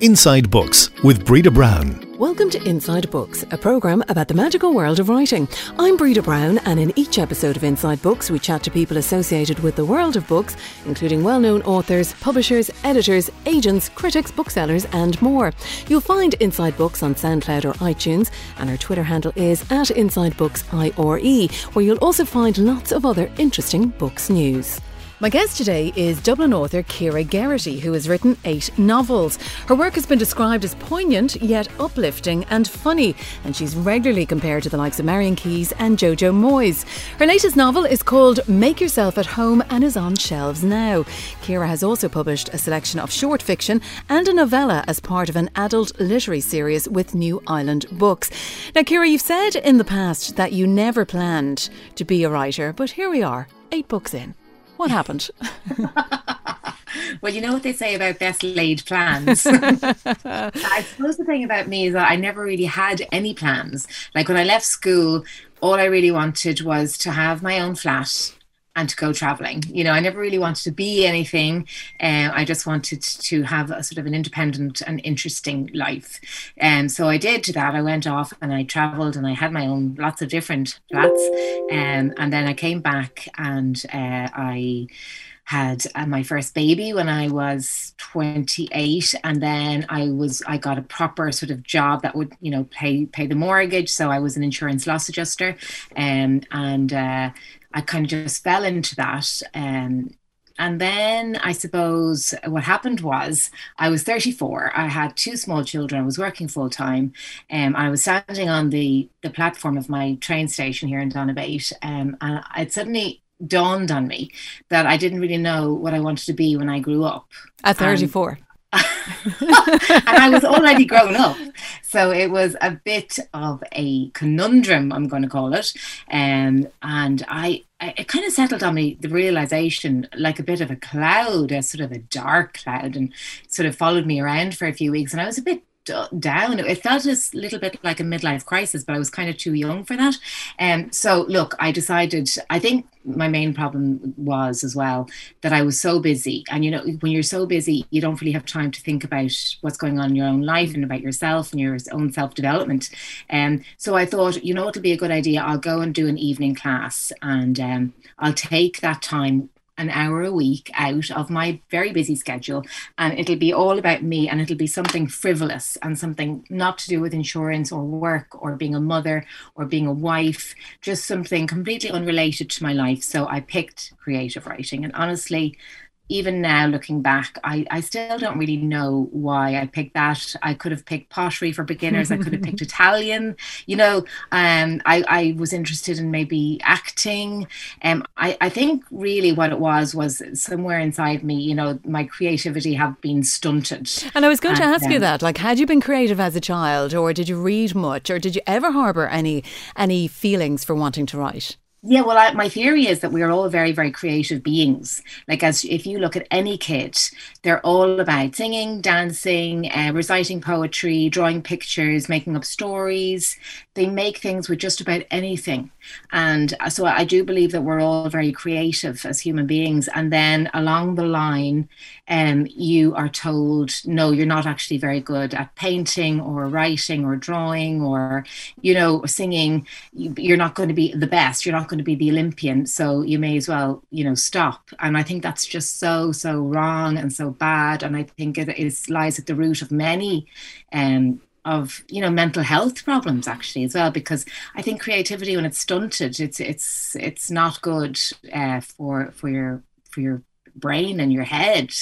Inside Books with Breda Brown. Welcome to Inside Books, a programme about the magical world of writing. I'm Breda Brown, and in each episode of Inside Books, we chat to people associated with the world of books, including well known authors, publishers, editors, agents, critics, booksellers, and more. You'll find Inside Books on SoundCloud or iTunes, and our Twitter handle is at Inside Books where you'll also find lots of other interesting books news. My guest today is Dublin author Ciara Geraghty, who has written eight novels. Her work has been described as poignant yet uplifting and funny, and she's regularly compared to the likes of Marian Keyes and Jojo Moyes. Her latest novel is called Make Yourself at Home and is on shelves now. Kira has also published a selection of short fiction and a novella as part of an adult literary series with New Island Books. Now, Ciara, you've said in the past that you never planned to be a writer, but here we are, eight books in. What happened? well, you know what they say about best laid plans. I suppose the thing about me is that I never really had any plans. Like when I left school, all I really wanted was to have my own flat and to go traveling. You know, I never really wanted to be anything. Uh, I just wanted to have a sort of an independent and interesting life. And um, so I did that. I went off and I traveled and I had my own lots of different flats. Um, and then I came back and uh, I had uh, my first baby when I was 28 and then I was I got a proper sort of job that would you know pay pay the mortgage so I was an insurance loss adjuster um, and uh, I kind of just fell into that. Um, and then I suppose what happened was I was 34. I had two small children. I was working full time. Um, I was standing on the, the platform of my train station here in Donabate. Um, and it suddenly dawned on me that I didn't really know what I wanted to be when I grew up. At 34. and I was already grown up. So it was a bit of a conundrum, I'm going to call it. Um, and I, I, it kind of settled on me the realization, like a bit of a cloud, a sort of a dark cloud, and sort of followed me around for a few weeks. And I was a bit down. It felt a little bit like a midlife crisis, but I was kind of too young for that. And um, so, look, I decided, I think my main problem was as well that I was so busy. And, you know, when you're so busy, you don't really have time to think about what's going on in your own life and about yourself and your own self development. And um, so I thought, you know, it'll be a good idea. I'll go and do an evening class and um, I'll take that time an hour a week out of my very busy schedule and it'll be all about me and it'll be something frivolous and something not to do with insurance or work or being a mother or being a wife just something completely unrelated to my life. So i picked creative writing and honestly even now looking back, I, I still don't really know why I picked that. I could have picked pottery for beginners. I could have picked Italian. You know, um, I, I was interested in maybe acting. Um, I, I think really what it was was somewhere inside me, you know, my creativity had been stunted. And I was going to ask um, you that, like, had you been creative as a child, or did you read much, or did you ever harbour any any feelings for wanting to write? Yeah, well, I, my theory is that we are all very, very creative beings. Like, as if you look at any kid, they're all about singing, dancing, uh, reciting poetry, drawing pictures, making up stories. They make things with just about anything. And uh, so I do believe that we're all very creative as human beings. And then along the line, um, you are told, no, you're not actually very good at painting or writing or drawing or, you know, singing. You're not going to be the best. You're not going to be the Olympian. So you may as well, you know, stop. And I think that's just so, so wrong and so bad. And I think it is lies at the root of many um, of you know mental health problems actually as well because I think creativity when it's stunted it's it's it's not good uh, for for your for your brain and your head.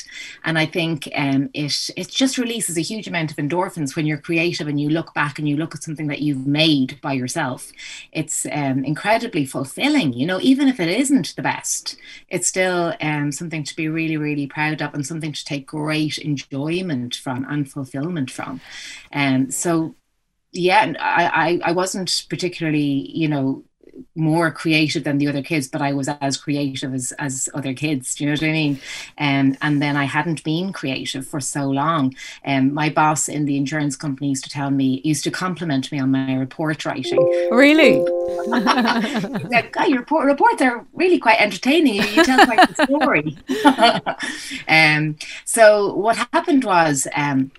And i think um, it it just releases a huge amount of endorphins when you're creative and you look back and you look at something that you've made by yourself. It's um, incredibly fulfilling you know even if it isn't the best it's still um, something to be really really proud of and something to take great enjoyment from and fulfillment from. And um, so yeah I, I i wasn't particularly you know more creative than the other kids, but I was as creative as, as other kids. Do you know what I mean? Um, and then I hadn't been creative for so long. Um, my boss in the insurance company used to tell me, used to compliment me on my report writing. Really? like, God, your report, reports are really quite entertaining. You, you tell quite the story. um, so what happened was, um,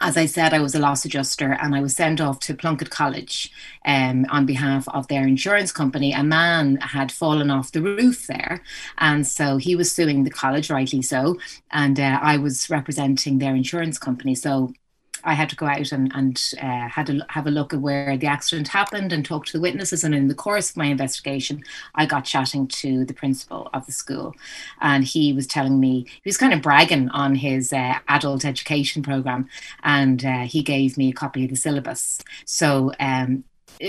as I said, I was a loss adjuster and I was sent off to Plunkett College um, on behalf of their insurance company. A man had fallen off the roof there. And so he was suing the college, rightly so. And uh, I was representing their insurance company. So I had to go out and, and uh, had to have a look at where the accident happened and talk to the witnesses. And in the course of my investigation, I got chatting to the principal of the school, and he was telling me he was kind of bragging on his uh, adult education program, and uh, he gave me a copy of the syllabus. So um,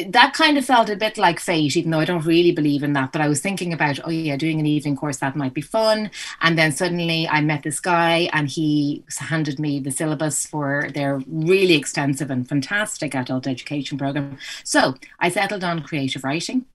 that kind of felt a bit like fate, even though I don't really believe in that. But I was thinking about, oh yeah, doing an evening course that might be fun. And then suddenly I met this guy, and he handed me the syllabus for their really extensive and fantastic adult education program. So I settled on creative writing.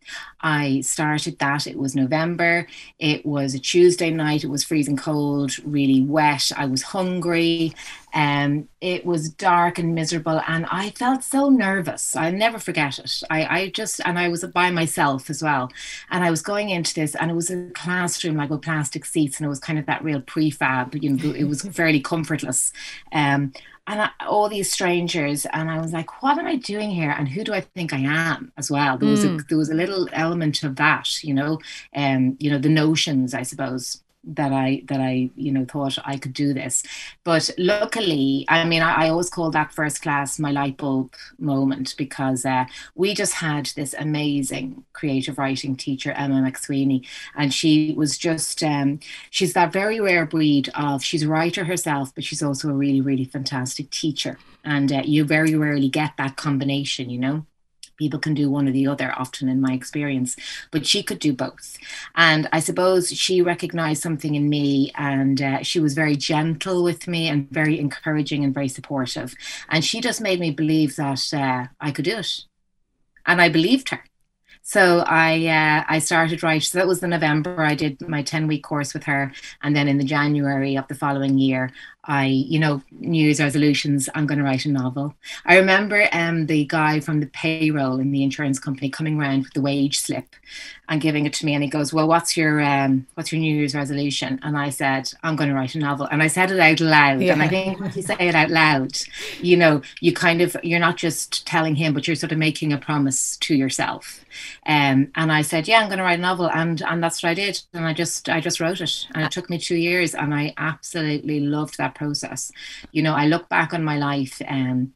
I started that. It was November. It was a Tuesday night. It was freezing cold, really wet. I was hungry. Um, it was dark and miserable, and I felt so nervous. I'll never forget it. I, I just, and I was by myself as well. And I was going into this, and it was a classroom like with plastic seats, and it was kind of that real prefab, you know, it was fairly comfortless. Um, and I, all these strangers and i was like what am i doing here and who do i think i am as well there was mm. a there was a little element of that you know and um, you know the notions i suppose that I that I you know thought I could do this, but luckily, I mean, I, I always call that first class my light bulb moment because uh, we just had this amazing creative writing teacher Emma McSweeney, and she was just um, she's that very rare breed of she's a writer herself, but she's also a really really fantastic teacher, and uh, you very rarely get that combination, you know people can do one or the other often in my experience but she could do both and i suppose she recognized something in me and uh, she was very gentle with me and very encouraging and very supportive and she just made me believe that uh, i could do it and i believed her so I uh, I started right. So that was the November. I did my ten week course with her, and then in the January of the following year, I, you know, New Year's resolutions, I'm going to write a novel. I remember um, the guy from the payroll in the insurance company coming around with the wage slip and giving it to me. And he goes, well, what's your, um, what's your New Year's resolution? And I said, I'm going to write a novel. And I said it out loud. Yeah. And I think when you say it out loud, you know, you kind of, you're not just telling him, but you're sort of making a promise to yourself. Um, and I said, yeah, I'm going to write a novel. And, and that's what I did. And I just, I just wrote it. And it took me two years. And I absolutely loved that process. You know, I look back on my life um,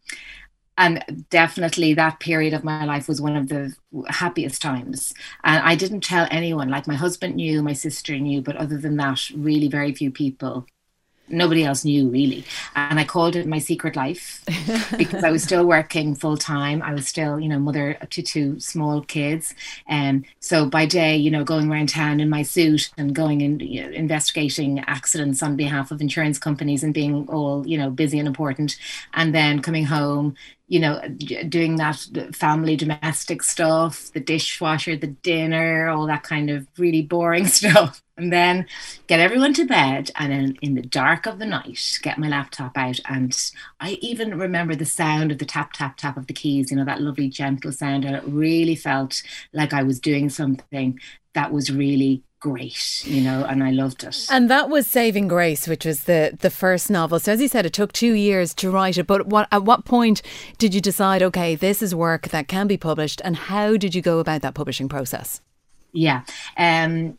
and definitely that period of my life was one of the happiest times. And I didn't tell anyone, like my husband knew, my sister knew, but other than that, really very few people nobody else knew really. And I called it my secret life because I was still working full time. I was still, you know, mother to two small kids. And so by day, you know, going around town in my suit and going and you know, investigating accidents on behalf of insurance companies and being all, you know, busy and important. And then coming home, you know, doing that family domestic stuff, the dishwasher, the dinner, all that kind of really boring stuff. And then get everyone to bed. And then in the dark of the night, get my laptop out. And I even remember the sound of the tap, tap, tap of the keys, you know, that lovely, gentle sound. And it really felt like I was doing something that was really great, you know, and I loved it. And that was Saving Grace, which was the the first novel. So as you said, it took two years to write it. But what at what point did you decide, okay, this is work that can be published, and how did you go about that publishing process? Yeah. Um,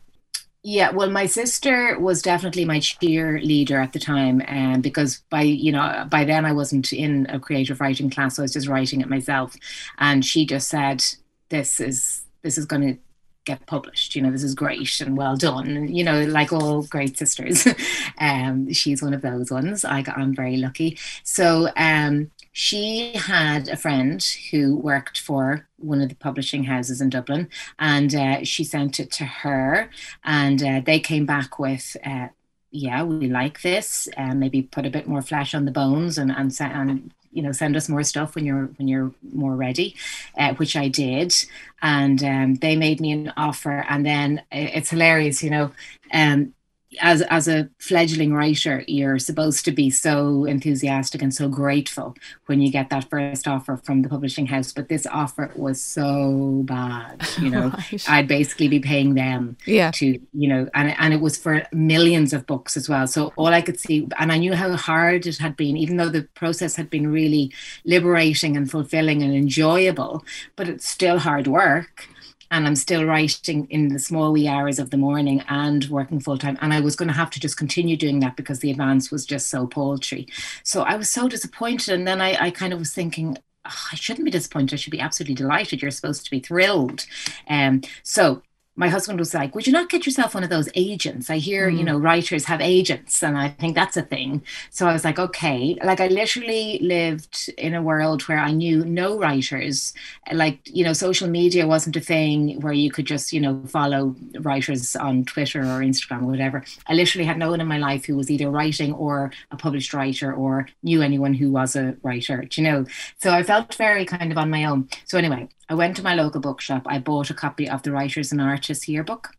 yeah, well, my sister was definitely my cheerleader at the time, and um, because by you know by then I wasn't in a creative writing class, so I was just writing it myself, and she just said, "This is this is going to get published. You know, this is great and well done. You know, like all great sisters, um, she's one of those ones. I got, I'm very lucky. So um, she had a friend who worked for one of the publishing houses in Dublin, and uh, she sent it to her, and uh, they came back with. Uh, yeah, we like this, and maybe put a bit more flesh on the bones, and and, and you know send us more stuff when you're when you're more ready uh, which i did. And um, they made me an offer. And then it's hilarious you know um, as as a fledgling writer, you're supposed to be so enthusiastic and so grateful when you get that first offer from the publishing house. But this offer was so bad, you know. right. I'd basically be paying them yeah. to, you know, and and it was for millions of books as well. So all I could see, and I knew how hard it had been, even though the process had been really liberating and fulfilling and enjoyable, but it's still hard work and I'm still writing in the small wee hours of the morning and working full time. And I was going to have to just continue doing that because the advance was just so paltry. So I was so disappointed. And then I, I kind of was thinking, oh, I shouldn't be disappointed. I should be absolutely delighted. You're supposed to be thrilled. Um, so my husband was like, Would you not get yourself one of those agents? I hear, mm. you know, writers have agents, and I think that's a thing. So I was like, Okay. Like, I literally lived in a world where I knew no writers. Like, you know, social media wasn't a thing where you could just, you know, follow writers on Twitter or Instagram or whatever. I literally had no one in my life who was either writing or a published writer or knew anyone who was a writer, you know. So I felt very kind of on my own. So, anyway, I went to my local bookshop. I bought a copy of the Writers and Artists Yearbook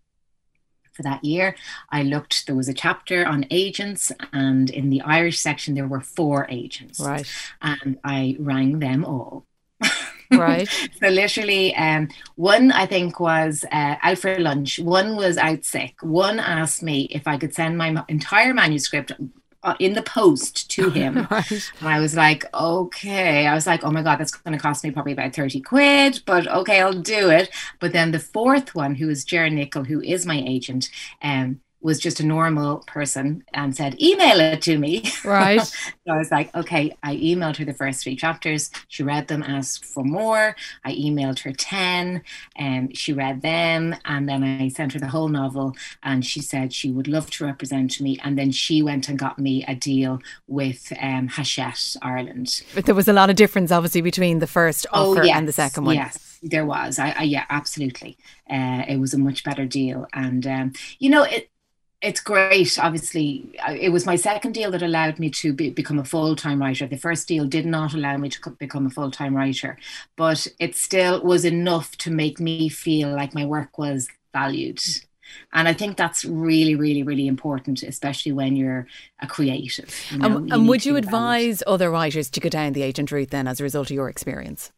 for that year. I looked, there was a chapter on agents, and in the Irish section, there were four agents. Right. And I rang them all. Right. so literally, um, one I think was uh, out for lunch. One was out sick. One asked me if I could send my entire manuscript uh, in the post to him. right. And I was like, okay. I was like, oh my God, that's going to cost me probably about 30 quid, but okay, I'll do it. But then the fourth one, who is Ger Nichol, who is my agent, um, was just a normal person and said, email it to me. Right. so I was like, okay, I emailed her the first three chapters. She read them, asked for more. I emailed her 10 and she read them. And then I sent her the whole novel and she said she would love to represent me. And then she went and got me a deal with um, Hachette Ireland. But there was a lot of difference, obviously, between the first oh, offer yes, and the second one. Yes, there was. I, I yeah, absolutely. Uh, it was a much better deal. And, um, you know, it, it's great. Obviously, it was my second deal that allowed me to be, become a full time writer. The first deal did not allow me to become a full time writer, but it still was enough to make me feel like my work was valued. And I think that's really, really, really important, especially when you're a creative. You know, um, and would you advise other writers to go down the agent route then as a result of your experience?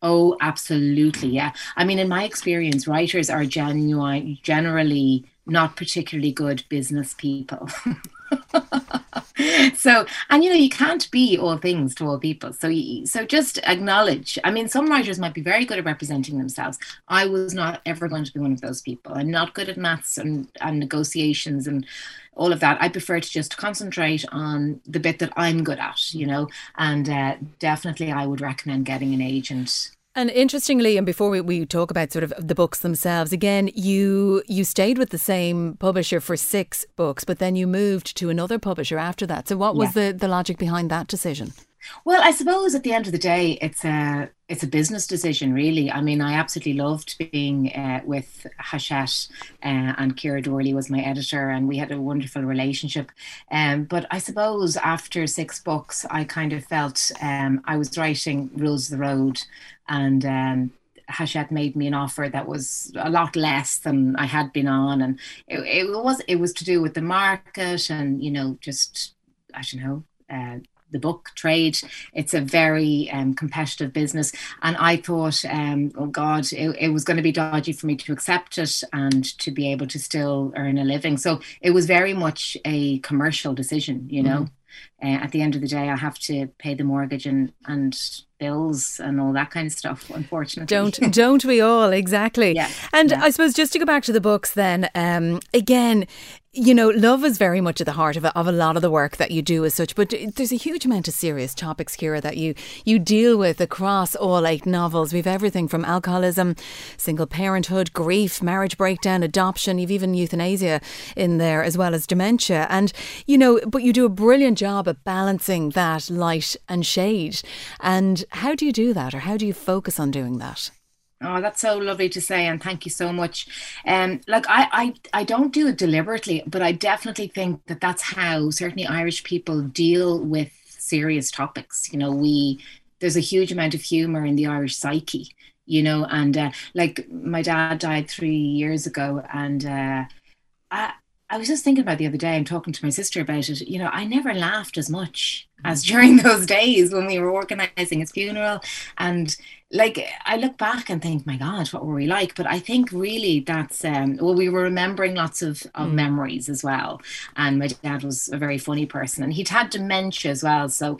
Oh, absolutely. Yeah. I mean, in my experience, writers are genuine, generally not particularly good business people. so and you know you can't be all things to all people. So you, so just acknowledge i mean some writers might be very good at representing themselves. I was not ever going to be one of those people. I'm not good at maths and, and negotiations and all of that. I prefer to just concentrate on the bit that i'm good at you know and uh, definitely i would recommend getting an agent and interestingly, and before we, we talk about sort of the books themselves, again, you you stayed with the same publisher for six books, but then you moved to another publisher after that. So, what was yeah. the, the logic behind that decision? Well, I suppose at the end of the day, it's a it's a business decision, really. I mean, I absolutely loved being uh, with Hachette, uh, and Ciara Doorley was my editor, and we had a wonderful relationship. Um, but I suppose after six books, I kind of felt um, I was writing Rules of the Road, and um, Hachette made me an offer that was a lot less than I had been on, and it, it was it was to do with the market and you know just I don't know. Uh, the book trade. It's a very um, competitive business. And I thought, um, oh God, it, it was going to be dodgy for me to accept it and to be able to still earn a living. So it was very much a commercial decision, you know. Mm-hmm. Uh, at the end of the day, I have to pay the mortgage and, and bills and all that kind of stuff unfortunately don't don't we all exactly yeah and yeah. i suppose just to go back to the books then um, again you know, love is very much at the heart of a, of a lot of the work that you do as such, but there's a huge amount of serious topics, Ciara, that you, you deal with across all eight novels. We've everything from alcoholism, single parenthood, grief, marriage breakdown, adoption, you've even euthanasia in there, as well as dementia. And, you know, but you do a brilliant job at balancing that light and shade. And how do you do that, or how do you focus on doing that? Oh, that's so lovely to say, and thank you so much. Um, like I, I, I don't do it deliberately, but I definitely think that that's how certainly Irish people deal with serious topics. You know, we there's a huge amount of humor in the Irish psyche. You know, and uh, like my dad died three years ago, and uh, I, I was just thinking about the other day and talking to my sister about it. You know, I never laughed as much as during those days when we were organizing his funeral. And like, I look back and think, my God, what were we like? But I think really that's, um, well, we were remembering lots of, of mm. memories as well. And my dad was a very funny person and he'd had dementia as well. So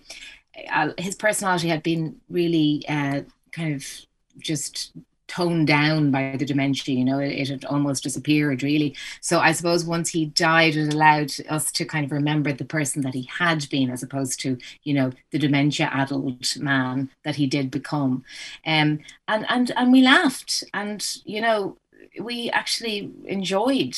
uh, his personality had been really uh, kind of just toned down by the dementia you know it, it, had almost disappeared really. So i suppose once he died it allowed us to kind of remember the person that he had been as opposed to you know the dementia adult man that he did become. Um, and and and we laughed. And you know we actually enjoyed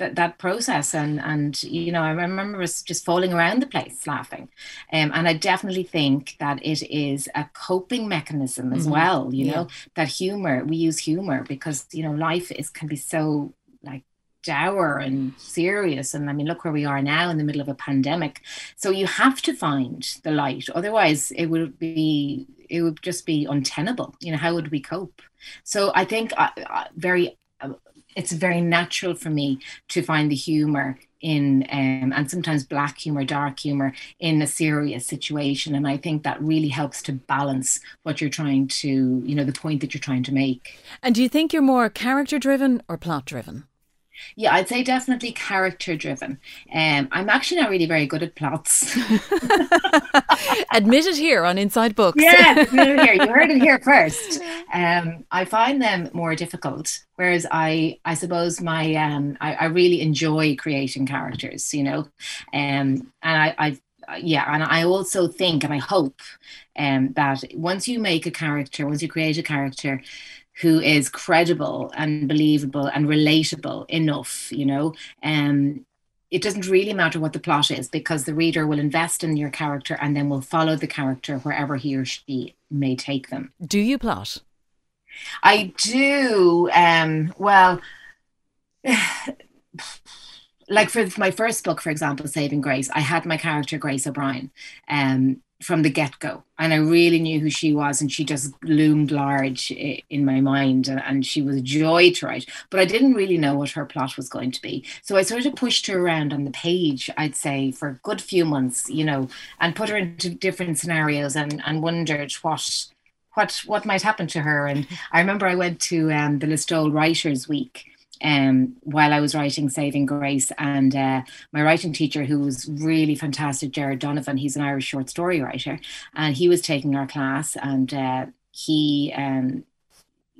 that that process. And and you know I remember us just falling around the place laughing. Um, and I definitely think that it is a coping mechanism as mm-hmm. well you yeah. know that humor we use humor because you know life is can be so like dour and serious. And I mean look where we are now in the middle of a pandemic. So you have to find the light. Otherwise it would be it would just be untenable. You know how would we cope? So I think uh, uh, very it's very natural for me to find the humor in um, and sometimes black humor dark humor in a serious situation and i think that really helps to balance what you're trying to you know the point that you're trying to make and do you think you're more character driven or plot driven yeah, I'd say definitely character driven. Um, I'm actually not really very good at plots. Admit it here on Inside Books. Yeah, here. You heard it here first. Um, I find them more difficult, whereas I, I suppose my, um, I, I really enjoy creating characters. You know, um, and I, I yeah, and I also think and I hope um, that once you make a character, once you create a character, who is credible and believable and relatable enough, you know. Um, it doesn't really matter what the plot is because the reader will invest in your character and then will follow the character wherever he or she may take them. Do you plot? I do. Um, well, like for my first book, for example, Saving Grace, I had my character Grace O'Brien. Um, from the get go. And I really knew who she was, and she just loomed large in my mind. And she was a joy to write, but I didn't really know what her plot was going to be. So I sort of pushed her around on the page, I'd say, for a good few months, you know, and put her into different scenarios and, and wondered what. What what might happen to her? And I remember I went to um, the Listowel Writers Week, um, while I was writing Saving Grace. And uh, my writing teacher, who was really fantastic, Gerard Donovan, he's an Irish short story writer, and he was taking our class and uh, he um,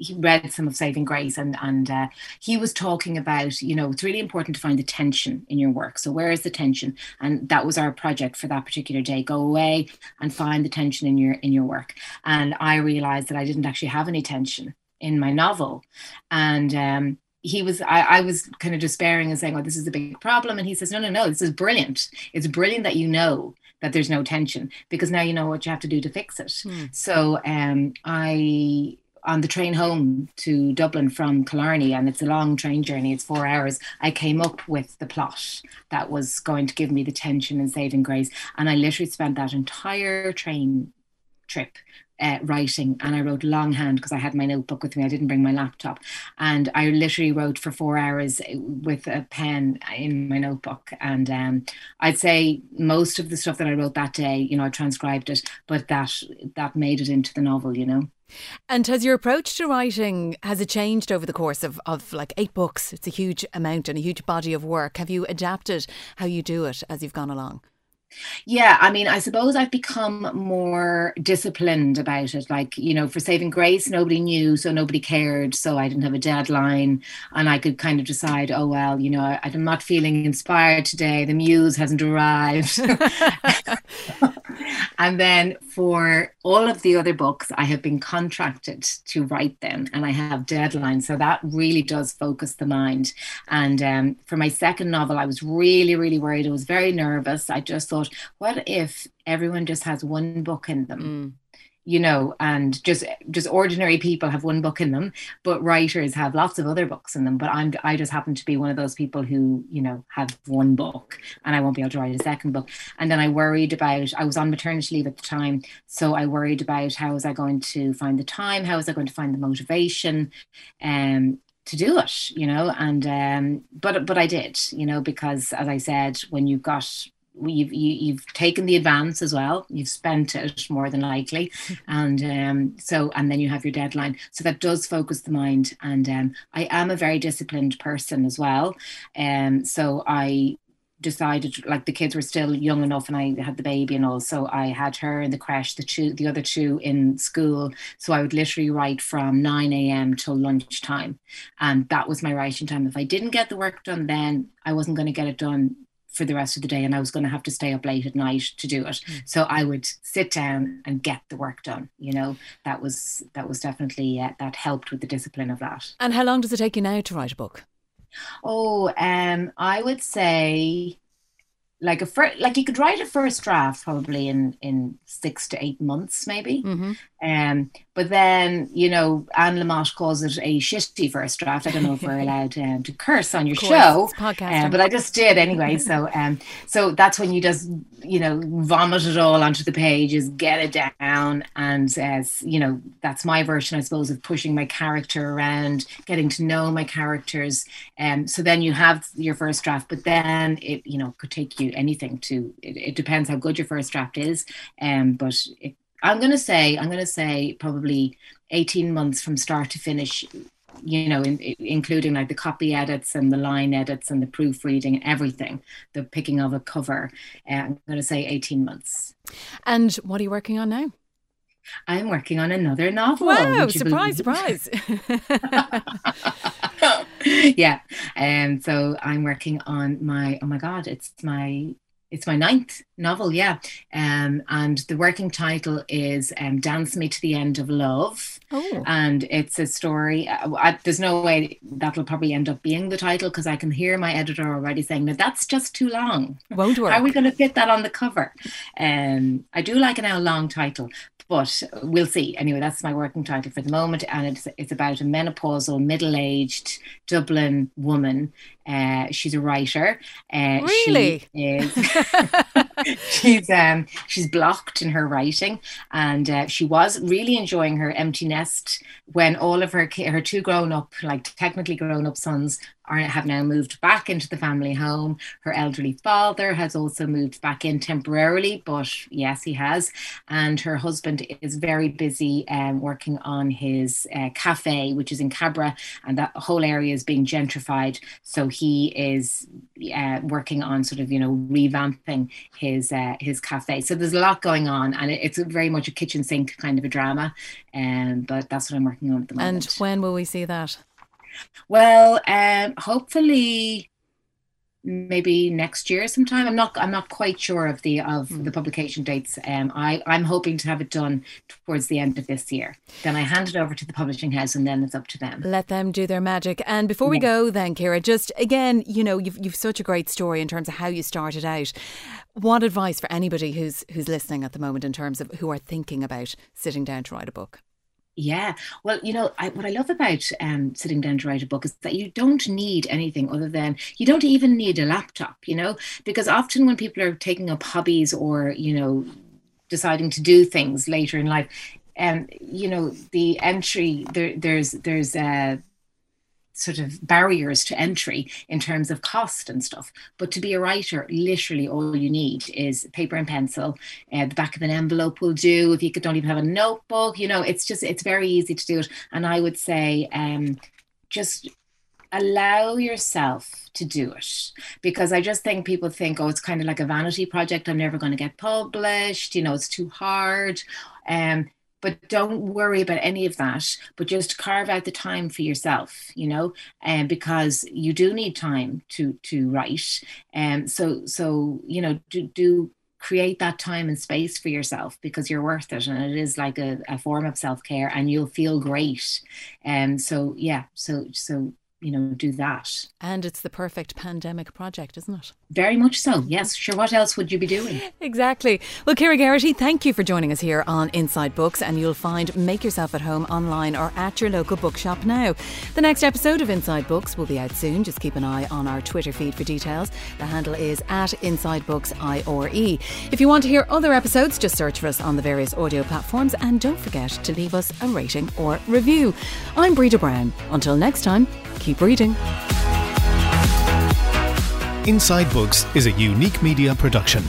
he read some of Saving Grace and and uh, he was talking about you know it's really important to find the tension in your work. So where is the tension? And that was our project for that particular day. Go away and find the tension in your in your work. And I realized that I didn't actually have any tension in my novel, and um, he was I, I was kind of despairing and saying oh this is a big problem and he says no no no this is brilliant it's brilliant that you know that there's no tension because now you know what you have to do to fix it hmm. so um i on the train home to Dublin from Killarney, and it's a long train journey, it's four hours. I came up with the plot that was going to give me the tension and saving grace. And I literally spent that entire train trip uh, writing and I wrote longhand because I had my notebook with me. I didn't bring my laptop. And I literally wrote for four hours with a pen in my notebook. And um, I'd say most of the stuff that I wrote that day, you know, I transcribed it, but that that made it into the novel, you know. And has your approach to writing has it changed over the course of, of like eight books? It's a huge amount and a huge body of work. Have you adapted how you do it as you've gone along? Yeah, I mean, I suppose I've become more disciplined about it. Like, you know, for Saving Grace, nobody knew, so nobody cared. So I didn't have a deadline. And I could kind of decide, oh, well, you know, I, I'm not feeling inspired today. The muse hasn't arrived. and then for all of the other books, I have been contracted to write them and I have deadlines. So that really does focus the mind. And um, for my second novel, I was really, really worried. I was very nervous. I just thought, what if everyone just has one book in them? Mm. You know, and just just ordinary people have one book in them, but writers have lots of other books in them. But I'm I just happen to be one of those people who you know have one book, and I won't be able to write a second book. And then I worried about I was on maternity leave at the time, so I worried about how was I going to find the time, how was I going to find the motivation, um, to do it, you know, and um, but but I did, you know, because as I said, when you've got you've you, have taken the advance as well. You've spent it more than likely. And um, so and then you have your deadline. So that does focus the mind. And um, i am a very disciplined person as well. Um, so i decided like the kids were still young enough and I had the baby and all. So I had her in the crash the two the other two in school. So I would literally write from 9 a.m till lunchtime. And that was my writing time. If I didn't get the work done then I wasn't going to get it done for the rest of the day and I was going to have to stay up late at night to do it. Mm. So I would sit down and get the work done. You know, that was that was definitely uh, that helped with the discipline of that. And how long does it take you now to write a book? Oh, um, I would say like a first, like you could write a first draft probably in in six to eight months maybe mm-hmm. um but then you know Anne Lamott calls it a shitty first draft. I don't know if we're allowed um, to curse on your course, show um, but I just did anyway. So um so that's when you just you know vomit it all onto the pages get it down and as you know that's my version I suppose of pushing my character around getting to know my characters. Um so then you have your first draft but then it you know could take you anything to it, it depends how good your first draft is um but it, i'm going to say i'm going to say probably 18 months from start to finish you know in, including like the copy edits and the line edits and the proofreading everything the picking of a cover uh, i'm going to say 18 months and what are you working on now I'm working on another novel. Wow! Surprise, surprise. yeah. And um, so I'm working on my, oh my God, it's my it's my ninth novel, yeah. Um, and the working title is um, Dance Me to the End of Love. Oh. And it's a story. Uh, I, there's no way that'll probably end up being the title because I can hear my editor already saying, no, that's just too long. Won't work. How are we going to fit that on the cover? Um, I do like an hour long title, but we'll see. Anyway, that's my working title for the moment, and it's it's about a menopausal, middle-aged Dublin woman. Uh, she's a writer. Uh, really? She is. she's um she's blocked in her writing, and uh, she was really enjoying her empty nest when all of her her two grown up, like technically grown up sons are, have now moved back into the family home. Her elderly father has also moved back in temporarily, but yes, he has. And her husband is very busy um, working on his uh, cafe, which is in Cabra, and that whole area is being gentrified. So he is uh, working on sort of you know revamping his uh, his cafe. So there's a lot going on, and it's very much a kitchen sink kind of a drama. Um, but that's what I'm working on at the moment. And when will we see that? Well, um, hopefully maybe next year sometime. I'm not I'm not quite sure of the of mm. the publication dates. Um I, I'm hoping to have it done towards the end of this year. Then I hand it over to the publishing house and then it's up to them. Let them do their magic. And before we yeah. go then, Ciara just again, you know, you've you've such a great story in terms of how you started out. What advice for anybody who's who's listening at the moment in terms of who are thinking about sitting down to write a book? Yeah. Well, you know, I, what I love about um, sitting down to write a book is that you don't need anything other than you don't even need a laptop, you know, because often when people are taking up hobbies or, you know, deciding to do things later in life, um, you know, the entry there, there's there's uh, sort of barriers to entry in terms of cost and stuff. But to be a writer, literally all you need is paper and pencil. Uh, the back of an envelope will do. If you could, don't even have a notebook, you know, it's just it's very easy to do it. And I would say, um, just allow yourself to do it because i just think people think oh it's kind of like a vanity project i'm never going to get published you know it's too hard um but don't worry about any of that but just carve out the time for yourself you know and um, because you do need time to to write. And um, so so you know do do create that time and space for yourself because you're worth it and it is like a, a form of self-care and you'll feel great. And um, so yeah so so you know, do that. And it's the perfect pandemic project, isn't it? Very much so. Yes. Sure. What else would you be doing? exactly. Well, Ciara Geraghty, thank you for joining us here on Inside Books, and you'll find Make Yourself at Home online or at your local bookshop now. The next episode of Inside Books will be out soon. Just keep an eye on our Twitter feed for details. The handle is at Inside Books IRE. If you want to hear other episodes, just search for us on the various audio platforms, and don't forget to leave us a rating or review. I'm Breda Brown. Until next time, keep reading. Inside Books is a unique media production